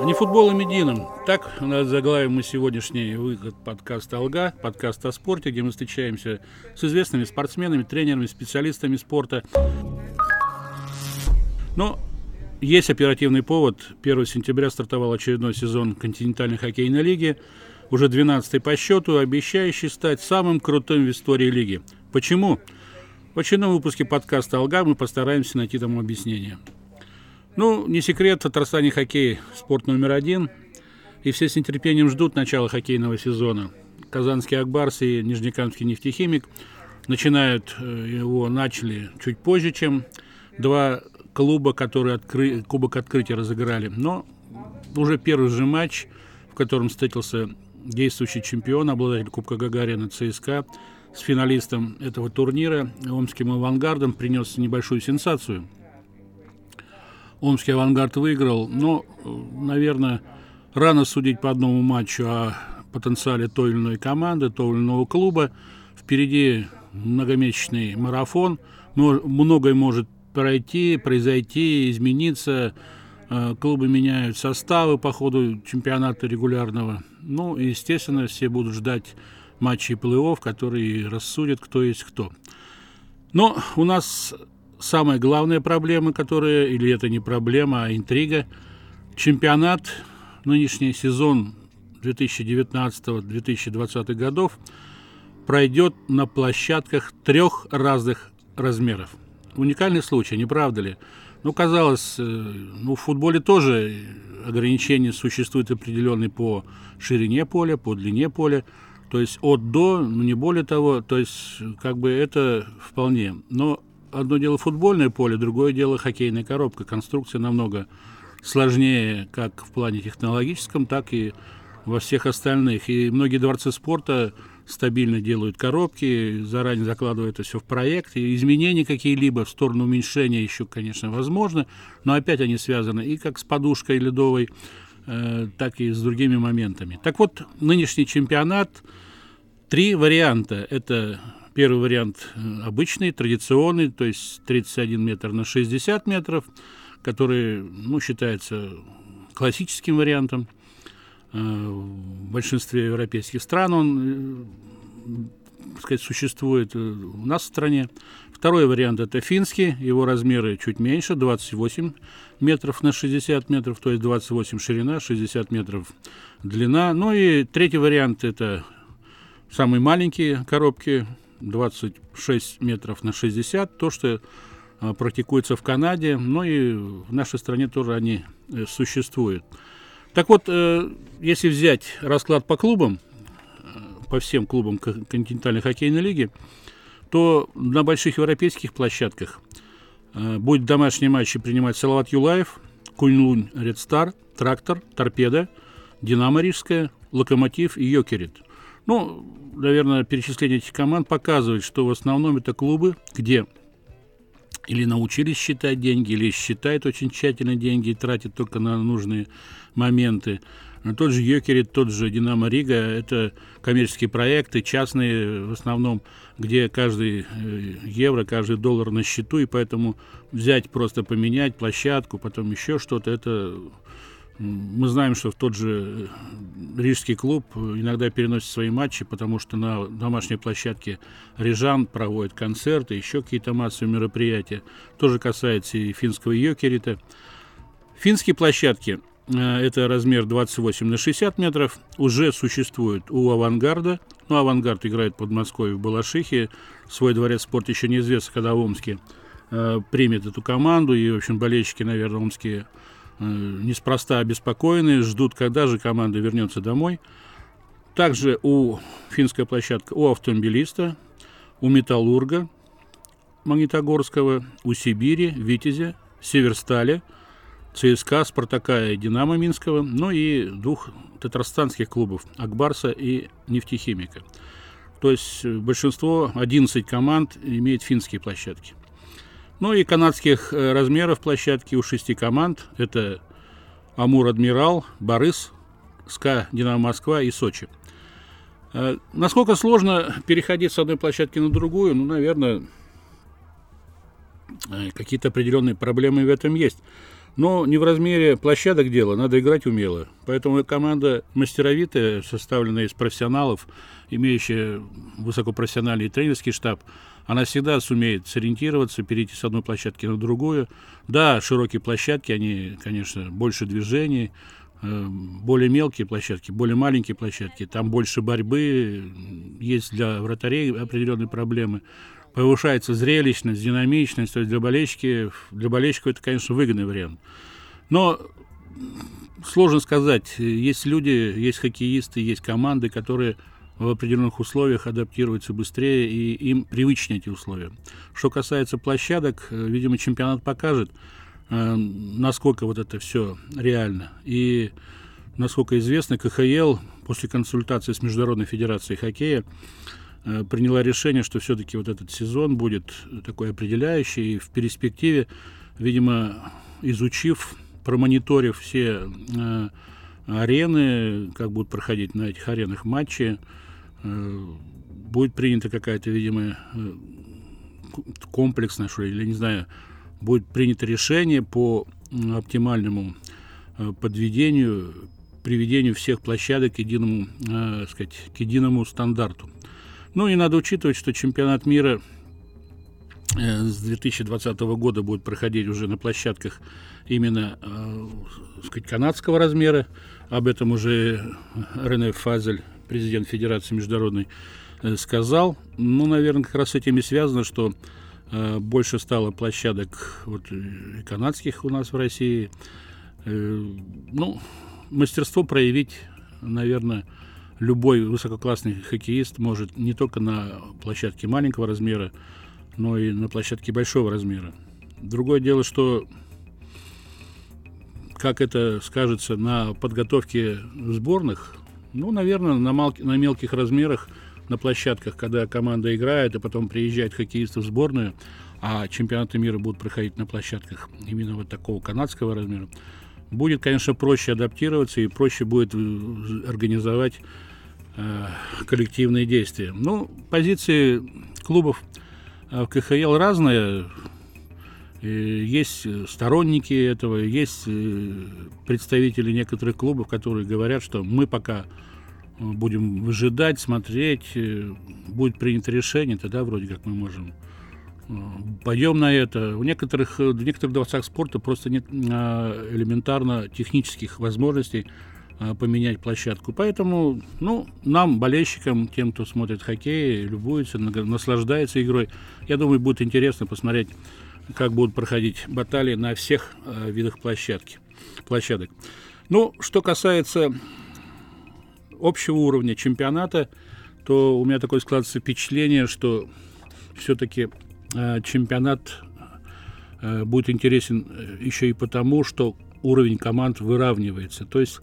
А не футболом единым. Так заглавим мы сегодняшний выход подкаста «Алга», подкаст о спорте, где мы встречаемся с известными спортсменами, тренерами, специалистами спорта. Но есть оперативный повод. 1 сентября стартовал очередной сезон континентальной хоккейной лиги, уже 12-й по счету, обещающий стать самым крутым в истории лиги. Почему? В очередном выпуске подкаста «Алга» мы постараемся найти тому объяснение. Ну, не секрет, Татарстане хоккей – спорт номер один, и все с нетерпением ждут начала хоккейного сезона. Казанский «Акбарс» и Нижнекамский «Нефтехимик» начинают э, его, начали чуть позже, чем два клуба, которые откры... Кубок открытия разыграли. Но уже первый же матч, в котором встретился действующий чемпион, обладатель Кубка Гагарина ЦСКА, с финалистом этого турнира, омским авангардом, принес небольшую сенсацию – Омский «Авангард» выиграл, но, наверное, рано судить по одному матчу о потенциале той или иной команды, того или иного клуба. Впереди многомесячный марафон, многое может пройти, произойти, измениться. Э, клубы меняют составы по ходу чемпионата регулярного. Ну, и, естественно, все будут ждать матчей плей-офф, которые рассудят, кто есть кто. Но у нас самая главная проблема, которая, или это не проблема, а интрига, чемпионат, нынешний сезон 2019-2020 годов пройдет на площадках трех разных размеров. Уникальный случай, не правда ли? Ну, казалось, э, ну, в футболе тоже ограничения существуют определенные по ширине поля, по длине поля, то есть от до, ну, не более того, то есть как бы это вполне. Но одно дело футбольное поле, другое дело хоккейная коробка. Конструкция намного сложнее как в плане технологическом, так и во всех остальных. И многие дворцы спорта стабильно делают коробки, заранее закладывают это все в проект. И изменения какие-либо в сторону уменьшения еще, конечно, возможно, но опять они связаны и как с подушкой ледовой, э, так и с другими моментами. Так вот, нынешний чемпионат, три варианта. Это Первый вариант э, обычный, традиционный, то есть 31 метр на 60 метров, который ну, считается классическим вариантом. Э, в большинстве европейских стран он э, сказать, существует у нас в стране. Второй вариант – это финский, его размеры чуть меньше, 28 метров на 60 метров, то есть 28 ширина, 60 метров длина. Ну и третий вариант – это самые маленькие коробки, 26 метров на 60, то, что а, практикуется в Канаде, но и в нашей стране тоже они э, существуют. Так вот, э, если взять расклад по клубам, э, по всем клубам континентальной хоккейной лиги, то на больших европейских площадках будет домашние матчи принимать Салават Юлаев, Куньлунь Ред Стар, Трактор, Торпеда, Динамо Рижская, Локомотив и Йокерит. Ну, наверное, перечисление этих команд показывает, что в основном это клубы, где или научились считать деньги, или считают очень тщательно деньги и тратят только на нужные моменты. Тот же Йокерит, тот же Динамо Рига – это коммерческие проекты, частные в основном, где каждый э, евро, каждый доллар на счету, и поэтому взять, просто поменять площадку, потом еще что-то – это мы знаем, что в тот же э, Рижский клуб иногда переносит свои матчи, потому что на домашней площадке Рижан проводит концерты, еще какие-то массовые мероприятия. Тоже касается и финского Йокерита. Финские площадки, это размер 28 на 60 метров, уже существуют у «Авангарда». Ну, «Авангард» играет под Москвой в Балашихе. Свой дворец спорта еще неизвестно, когда в Омске э, примет эту команду. И, в общем, болельщики, наверное, омские Э, неспроста обеспокоены, ждут, когда же команда вернется домой. Также у финская площадка у автомобилиста, у Металлурга Магнитогорского, у Сибири, Витязя, Северстали, ЦСКА, Спартака и Динамо Минского, ну и двух татарстанских клубов Акбарса и Нефтехимика. То есть большинство, 11 команд, имеет финские площадки. Ну и канадских э, размеров площадки у шести команд. Это Амур Адмирал, Борис, СКА Динамо Москва и Сочи. А насколько сложно переходить с одной площадки на другую? Ну, наверное, э, какие-то определенные проблемы в этом есть. Но не в размере площадок дело, надо играть умело. Поэтому команда мастеровитая, составленная из профессионалов, имеющая высокопрофессиональный тренерский штаб, она всегда сумеет сориентироваться, перейти с одной площадки на другую. Да, широкие площадки, они, конечно, больше движений, э, более мелкие площадки, более маленькие площадки, там больше борьбы, есть для вратарей определенные проблемы повышается зрелищность, динамичность, то есть для болельщики, для болельщиков это, конечно, выгодный вариант. Но сложно сказать, есть люди, есть хоккеисты, есть команды, которые в определенных условиях адаптируются быстрее и им привычнее эти условия. Что касается площадок, видимо, чемпионат покажет, э, насколько вот это все реально. И насколько известно, КХЛ после консультации с Международной Федерацией Хоккея Э, приняла решение, что все-таки вот этот сезон будет такой определяющий. И в перспективе, видимо, изучив, промониторив все э, арены, как будут проходить на этих аренах матчи, э, будет принята какая-то, видимо, э, комплексная, что ли, или не знаю, будет принято решение по оптимальному э, подведению, приведению всех площадок к единому, э, сказать, к единому стандарту. Ну и надо учитывать, что чемпионат мира э, с 2020 года будет проходить уже на площадках именно э, сказать, канадского размера. Об этом уже Рене Фазель, президент Федерации международной, э, сказал. Ну, наверное, как раз с этим и связано, что э, больше стало площадок вот, и канадских у нас в России. Э, ну, мастерство проявить, наверное, любой высококлассный хоккеист может не только на площадке маленького размера, но и на площадке большого размера. Другое дело, что как это скажется на подготовке сборных, ну, наверное, на, мал- на мелких размерах, на площадках, когда команда играет, и потом приезжает хоккеисты в сборную, а чемпионаты мира будут проходить на площадках именно вот такого канадского размера, будет, конечно, проще адаптироваться и проще будет э, организовать коллективные действия. Ну, позиции клубов э, в КХЛ разные. Есть сторонники этого, есть э, представители некоторых клубов, которые говорят, что мы пока будем выжидать, смотреть, будет принято решение, тогда вроде как мы можем пойдем на это. У некоторых, в некоторых дворцах спорта просто нет элементарно технических возможностей поменять площадку. Поэтому, ну, нам, болельщикам, тем, кто смотрит хоккей, любуется, наслаждается игрой, я думаю, будет интересно посмотреть, как будут проходить баталии на всех э, видах площадки, площадок. Ну, что касается общего уровня чемпионата, то у меня такое складывается впечатление, что все-таки э, чемпионат э, будет интересен э, еще и потому, что уровень команд выравнивается. То есть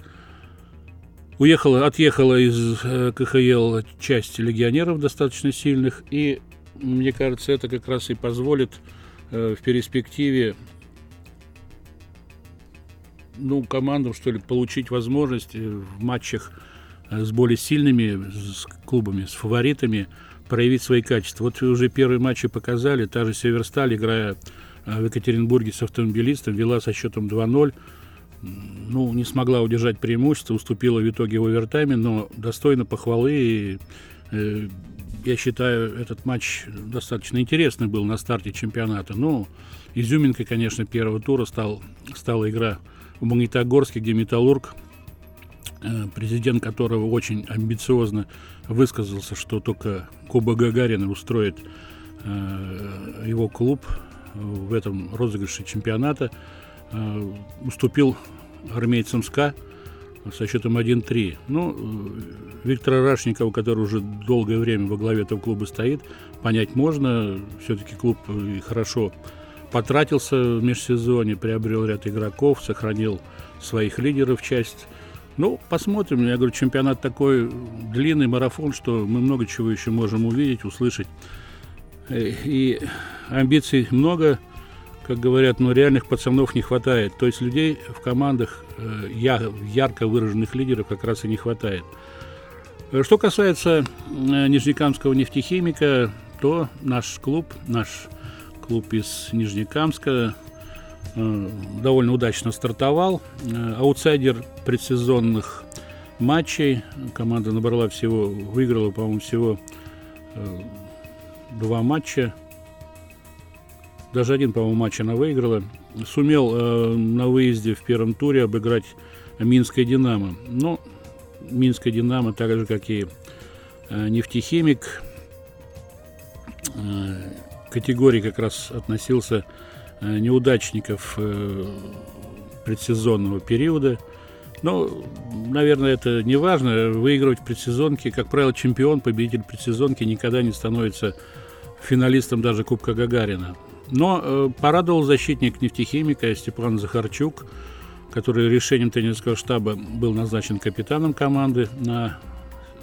Уехала, отъехала из э, КХЛ часть легионеров достаточно сильных, и мне кажется, это как раз и позволит э, в перспективе ну, командам, что ли, получить возможность э, в матчах с более сильными с клубами, с фаворитами проявить свои качества. Вот уже первые матчи показали, та же Северсталь, играя в Екатеринбурге с автомобилистом, вела со счетом 2-0 ну, не смогла удержать преимущество, уступила в итоге в овертайме, но достойно похвалы. И, э, я считаю, этот матч достаточно интересный был на старте чемпионата. Ну, изюминкой, конечно, первого тура стал, стала игра в Магнитогорске, где «Металлург», э, президент которого очень амбициозно высказался, что только Куба Гагарина устроит э, его клуб в этом розыгрыше чемпионата, э, уступил армейцам СКА со счетом 1-3. Ну, Виктора Рашникова, который уже долгое время во главе этого клуба стоит, понять можно. Все-таки клуб э, хорошо потратился в межсезонье, приобрел ряд игроков, сохранил своих лидеров часть. Ну, посмотрим. Я говорю, чемпионат такой длинный марафон, что мы много чего еще можем увидеть, услышать. Э, и амбиций много как говорят, но реальных пацанов не хватает. То есть людей в командах, э, ярко выраженных лидеров как раз и не хватает. Что касается Нижнекамского нефтехимика, то наш клуб, наш клуб из Нижнекамска довольно удачно стартовал. Аутсайдер предсезонных матчей. Команда набрала всего, выиграла, по-моему, всего два матча. Даже один, по-моему, матч она выиграла. Сумел э, на выезде в первом туре обыграть Минское «Динамо». Но Минское «Динамо», так же, как и э, «Нефтехимик», э, категории как раз относился э, неудачников э, предсезонного периода. Но, наверное, это не важно. Выигрывать в предсезонке, как правило, чемпион, победитель предсезонки никогда не становится финалистом даже Кубка Гагарина. Но э, порадовал защитник нефтехимика Степан Захарчук, который решением тренерского штаба был назначен капитаном команды на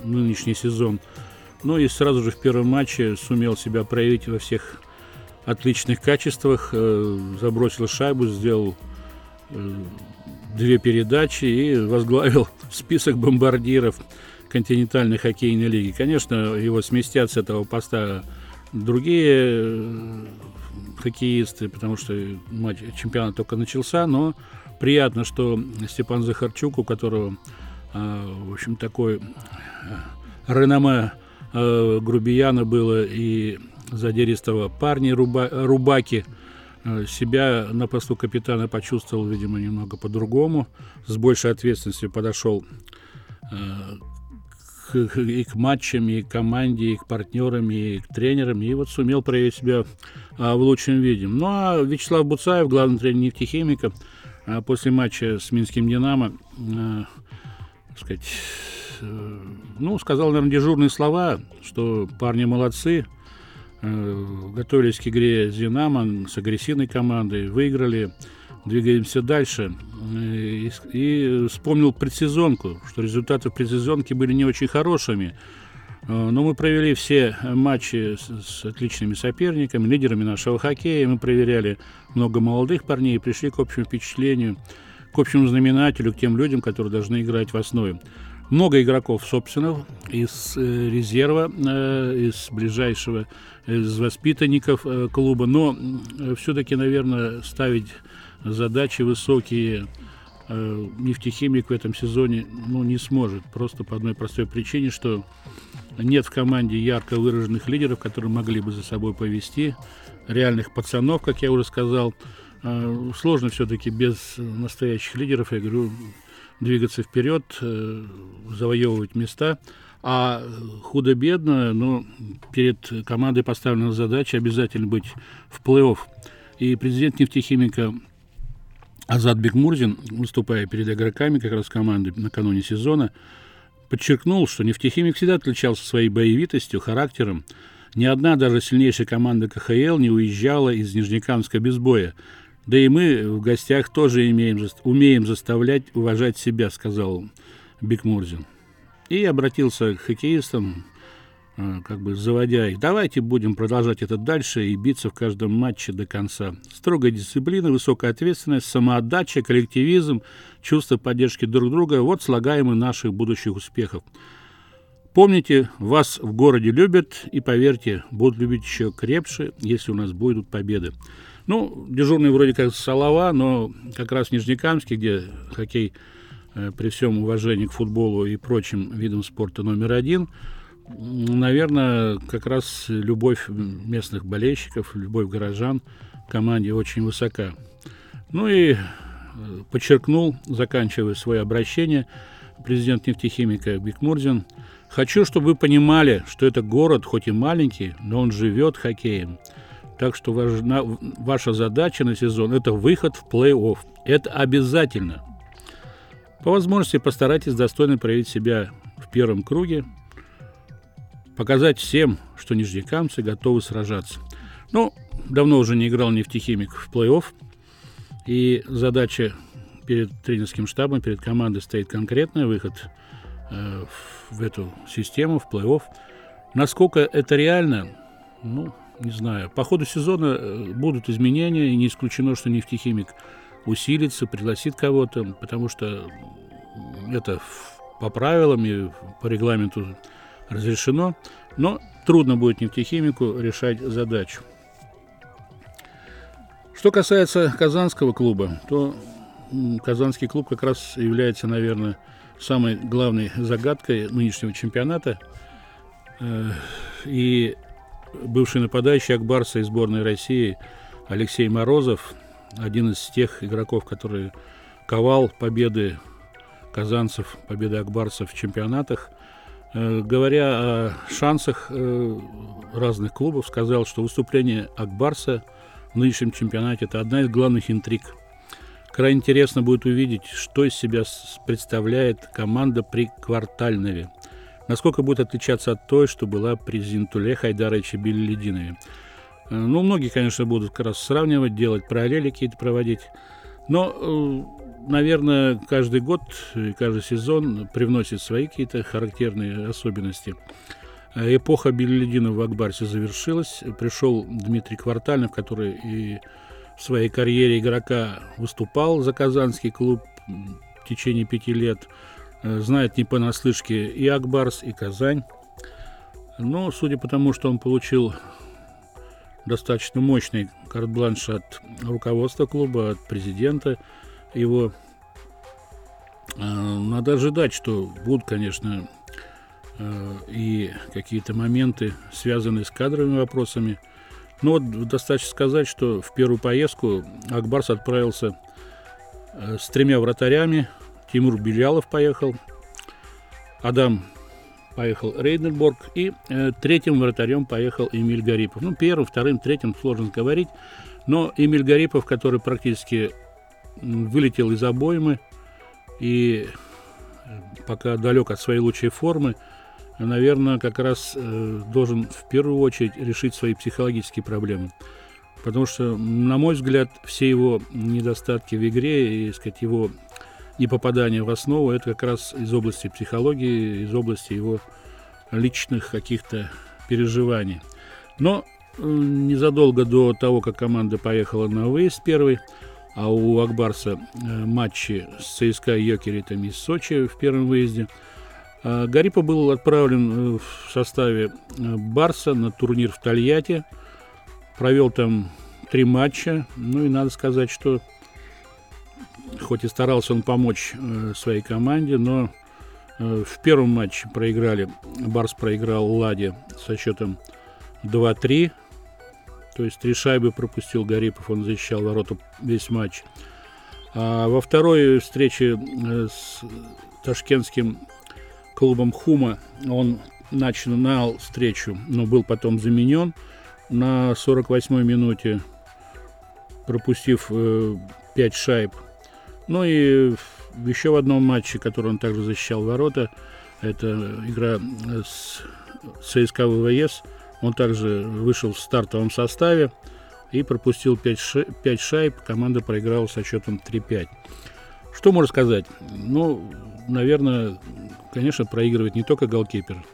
нынешний сезон. Ну и сразу же в первом матче сумел себя проявить во всех отличных качествах, э, забросил шайбу, сделал э, две передачи и возглавил список бомбардиров континентальной хоккейной лиги. Конечно, его сместят с этого поста другие э, хоккеисты, потому что матч, чемпионат только начался, но приятно, что Степан Захарчук, у которого, э, в общем, такой э, реноме э, грубияна было и задиристого парня руба, Рубаки, себя на посту капитана почувствовал, видимо, немного по-другому, с большей ответственностью подошел и к матчам, и к команде, и к партнерам, и к тренерам, и вот сумел проявить себя а, в лучшем виде. Ну а Вячеслав Буцаев, главный тренер нефтехимика, а, после матча с Минским «Динамо», а, сказать, э, ну, сказал, наверное, дежурные слова, что парни молодцы, э, готовились к игре с «Динамо», с агрессивной командой, выиграли, двигаемся дальше. И, и вспомнил предсезонку, что результаты в предсезонке были не очень хорошими. Э, но мы провели все матчи с, отличными соперниками, лидерами нашего хоккея. Мы проверяли много молодых парней и пришли к общему впечатлению, к общему знаменателю, к тем людям, которые должны играть в основе. Много игроков собственных из э, резерва, э, из ближайшего, из воспитанников э, клуба, но э, все-таки, наверное, ставить задачи высокие э, нефтехимик в этом сезоне ну, не сможет. Просто по одной простой причине, что нет в команде ярко выраженных лидеров, которые могли бы за собой повести, реальных пацанов, как я уже сказал. Э, сложно все-таки без настоящих лидеров, я говорю, двигаться вперед, э, завоевывать места. А худо-бедно, но перед командой поставлена задача обязательно быть в плей-офф. И президент нефтехимика Азат Бекмурзин, выступая перед игроками как раз команды накануне сезона, подчеркнул, что нефтехимик всегда отличался своей боевитостью, характером. Ни одна даже сильнейшая команда КХЛ не уезжала из Нижнекамска без боя. Да и мы в гостях тоже имеем, умеем заставлять уважать себя, сказал Бекмурзин. И обратился к хоккеистам, как бы заводя их. Давайте будем продолжать это дальше и биться в каждом матче до конца. Строгая дисциплина, высокая ответственность, самоотдача, коллективизм, чувство поддержки друг друга – вот слагаемые наших будущих успехов. Помните, вас в городе любят, и поверьте, будут любить еще крепше, если у нас будут победы. Ну, дежурный вроде как Салава, но как раз в Нижнекамске, где хоккей э, при всем уважении к футболу и прочим видам спорта номер один – Наверное, как раз любовь местных болельщиков, любовь горожан команде очень высока. Ну и э, подчеркнул, заканчивая свое обращение, президент нефтехимика Бикмурзин, «Хочу, чтобы вы понимали, что это город, хоть и маленький, но он живет хоккеем. Так что важна, ваша задача на сезон – это выход в плей-офф. Это обязательно. По возможности постарайтесь достойно проявить себя в первом круге, показать всем, что нижнекамцы готовы сражаться. Ну, давно уже не играл нефтехимик в плей-офф, и задача перед тренерским штабом, перед командой стоит конкретная, выход э, в эту систему, в плей-офф. Насколько это реально, ну, не знаю. По ходу сезона э, будут изменения, и не исключено, что нефтехимик усилится, пригласит кого-то, потому что это по правилам и по регламенту разрешено, но трудно будет нефтехимику решать задачу. Что касается казанского клуба, то казанский клуб как раз является, наверное, самой главной загадкой нынешнего чемпионата. Э, и бывший нападающий Акбарса из сборной России Алексей Морозов, один из тех игроков, которые ковал победы казанцев, победы акбарцев в чемпионатах. Э, говоря о шансах э, разных клубов, сказал, что выступление Акбарса в нынешнем чемпионате – это одна из главных интриг. Крайне интересно будет увидеть, что из себя представляет команда при Квартальнове. Насколько будет отличаться от той, что была при Зинтуле Хайдаровиче Беллидинове. Э, ну, многие, конечно, будут как раз сравнивать, делать параллели какие-то проводить. Но наверное, каждый год, каждый сезон привносит свои какие-то характерные особенности. Эпоха Беллидина в Акбарсе завершилась. Пришел Дмитрий Квартальнов, который и в своей карьере игрока выступал за казанский клуб в течение пяти лет. Знает не понаслышке и Акбарс, и Казань. Но, судя по тому, что он получил достаточно мощный карт-бланш от руководства клуба, от президента, его. А, надо ожидать, что будут, конечно, а, и какие-то моменты, связанные с кадровыми вопросами. Но вот достаточно сказать, что в первую поездку Акбарс отправился а, с тремя вратарями. Тимур Белялов поехал, Адам поехал Рейденбург, и э, третьим вратарем поехал Эмиль Гарипов. Ну, первым, вторым, третьим сложно говорить, но Эмиль Гарипов, который практически вылетел из обоймы и э, пока далек от своей лучшей формы, наверное, как раз э, должен в первую очередь решить свои психологические проблемы. Потому что, на мой взгляд, все его недостатки в игре и, сказать, его непопадание в основу, это как раз из области психологии, из области его личных каких-то переживаний. Но э, незадолго до того, как команда поехала на выезд первый, а у Акбарса э, матчи с ЦСКА Йокеритами из Сочи в первом выезде. А Гарипа был отправлен э, в составе э, Барса на турнир в Тольятти. Провел там три матча. Ну и надо сказать, что хоть и старался он помочь своей команде, но в первом матче проиграли, Барс проиграл Ладе со счетом 2-3. То есть три шайбы пропустил Гарипов, он защищал ворота весь матч. А во второй встрече э, с ташкентским клубом Хума он начинал встречу, но был потом заменен на 48-й минуте, пропустив 5 э, шайб. Ну и еще в одном матче, который он также защищал ворота, это игра с ЦСКА ВВС – он также вышел в стартовом составе и пропустил 5, ш... 5 шайб. Команда проиграла со счетом 3-5. Что можно сказать? Ну, наверное, конечно, проигрывает не только голкипер,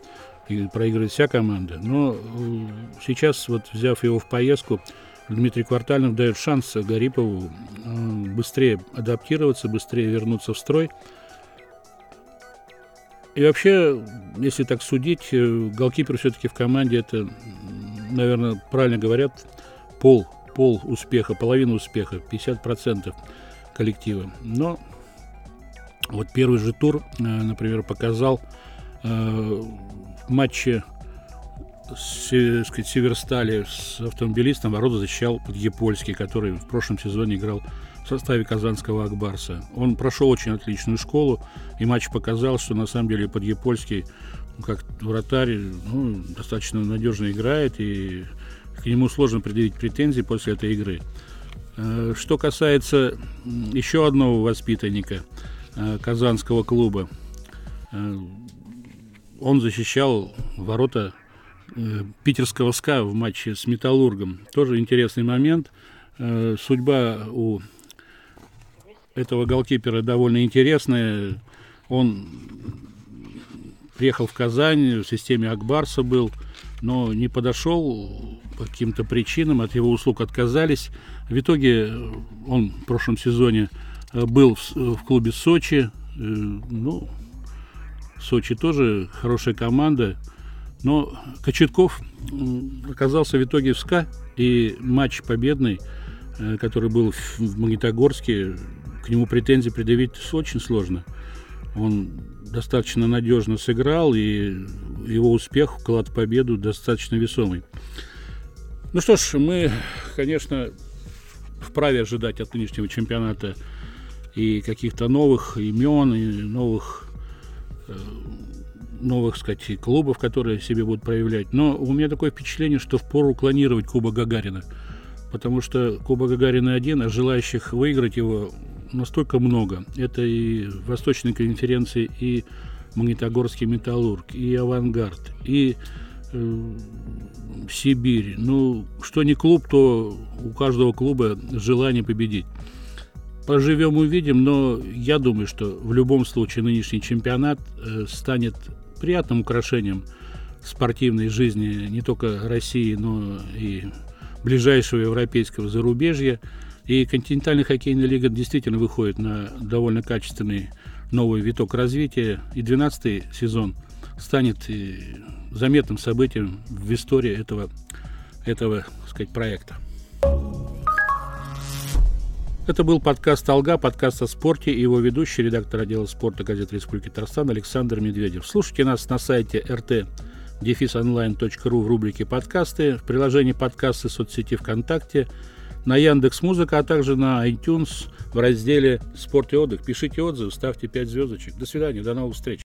и проигрывает вся команда. Но э, сейчас, вот взяв его в поездку, Дмитрий Квартальнов дает шанс Гарипову э, быстрее адаптироваться, быстрее вернуться в строй – и вообще, если так судить, э, голкипер все-таки в команде это, наверное, правильно говорят, пол, пол успеха, половина успеха, 50% коллектива. Но вот первый же тур, э, например, показал э, в матче с, Северстали с автомобилистом ворота защищал Подъепольский, который в прошлом сезоне играл в составе казанского Акбарса. Он прошел очень отличную школу, и матч показал, что на самом деле Подъепольский, ну, как вратарь, ну, достаточно надежно играет, и к нему сложно предъявить претензии после этой игры. Э, что касается еще одного воспитанника э, казанского клуба, э, он защищал ворота питерского СКА в матче с Металлургом. Тоже интересный момент. Судьба у этого голкипера довольно интересная. Он приехал в Казань, в системе Акбарса был, но не подошел по каким-то причинам, от его услуг отказались. В итоге он в прошлом сезоне э, был в, в клубе Сочи. Э, ну, Сочи тоже хорошая команда. Но Кочетков оказался в итоге в СКА, и матч победный, э, который был в Магнитогорске, к нему претензий предъявить очень сложно. Он достаточно надежно сыграл, и его успех, вклад в победу достаточно весомый. Ну что ж, мы, конечно, вправе ожидать от нынешнего чемпионата и каких-то новых имен, и новых, э, новых, сказать, клубов, которые себе будут проявлять. Но у меня такое впечатление, что впору клонировать Куба Гагарина. Потому что Куба Гагарина один, а желающих выиграть его настолько много. Это и Восточной конференции, и Магнитогорский металлург, и Авангард, и э, Сибирь. Ну, что не клуб, то у каждого клуба желание победить. Поживем, увидим, но я думаю, что в любом случае нынешний чемпионат э, станет приятным украшением спортивной жизни не только России, но и ближайшего европейского зарубежья. И континентальная хоккейная лига действительно выходит на довольно качественный новый виток развития. И 12 сезон станет заметным событием в истории этого, этого так сказать, проекта. Это был подкаст «Алга», подкаст о спорте и его ведущий, редактор отдела спорта газеты Республики Татарстан Александр Медведев. Слушайте нас на сайте rt дефисонлайн.ру в рубрике «Подкасты», в приложении «Подкасты» соцсети ВКонтакте, на Яндекс Музыка, а также на iTunes в разделе «Спорт и отдых». Пишите отзывы, ставьте 5 звездочек. До свидания, до новых встреч.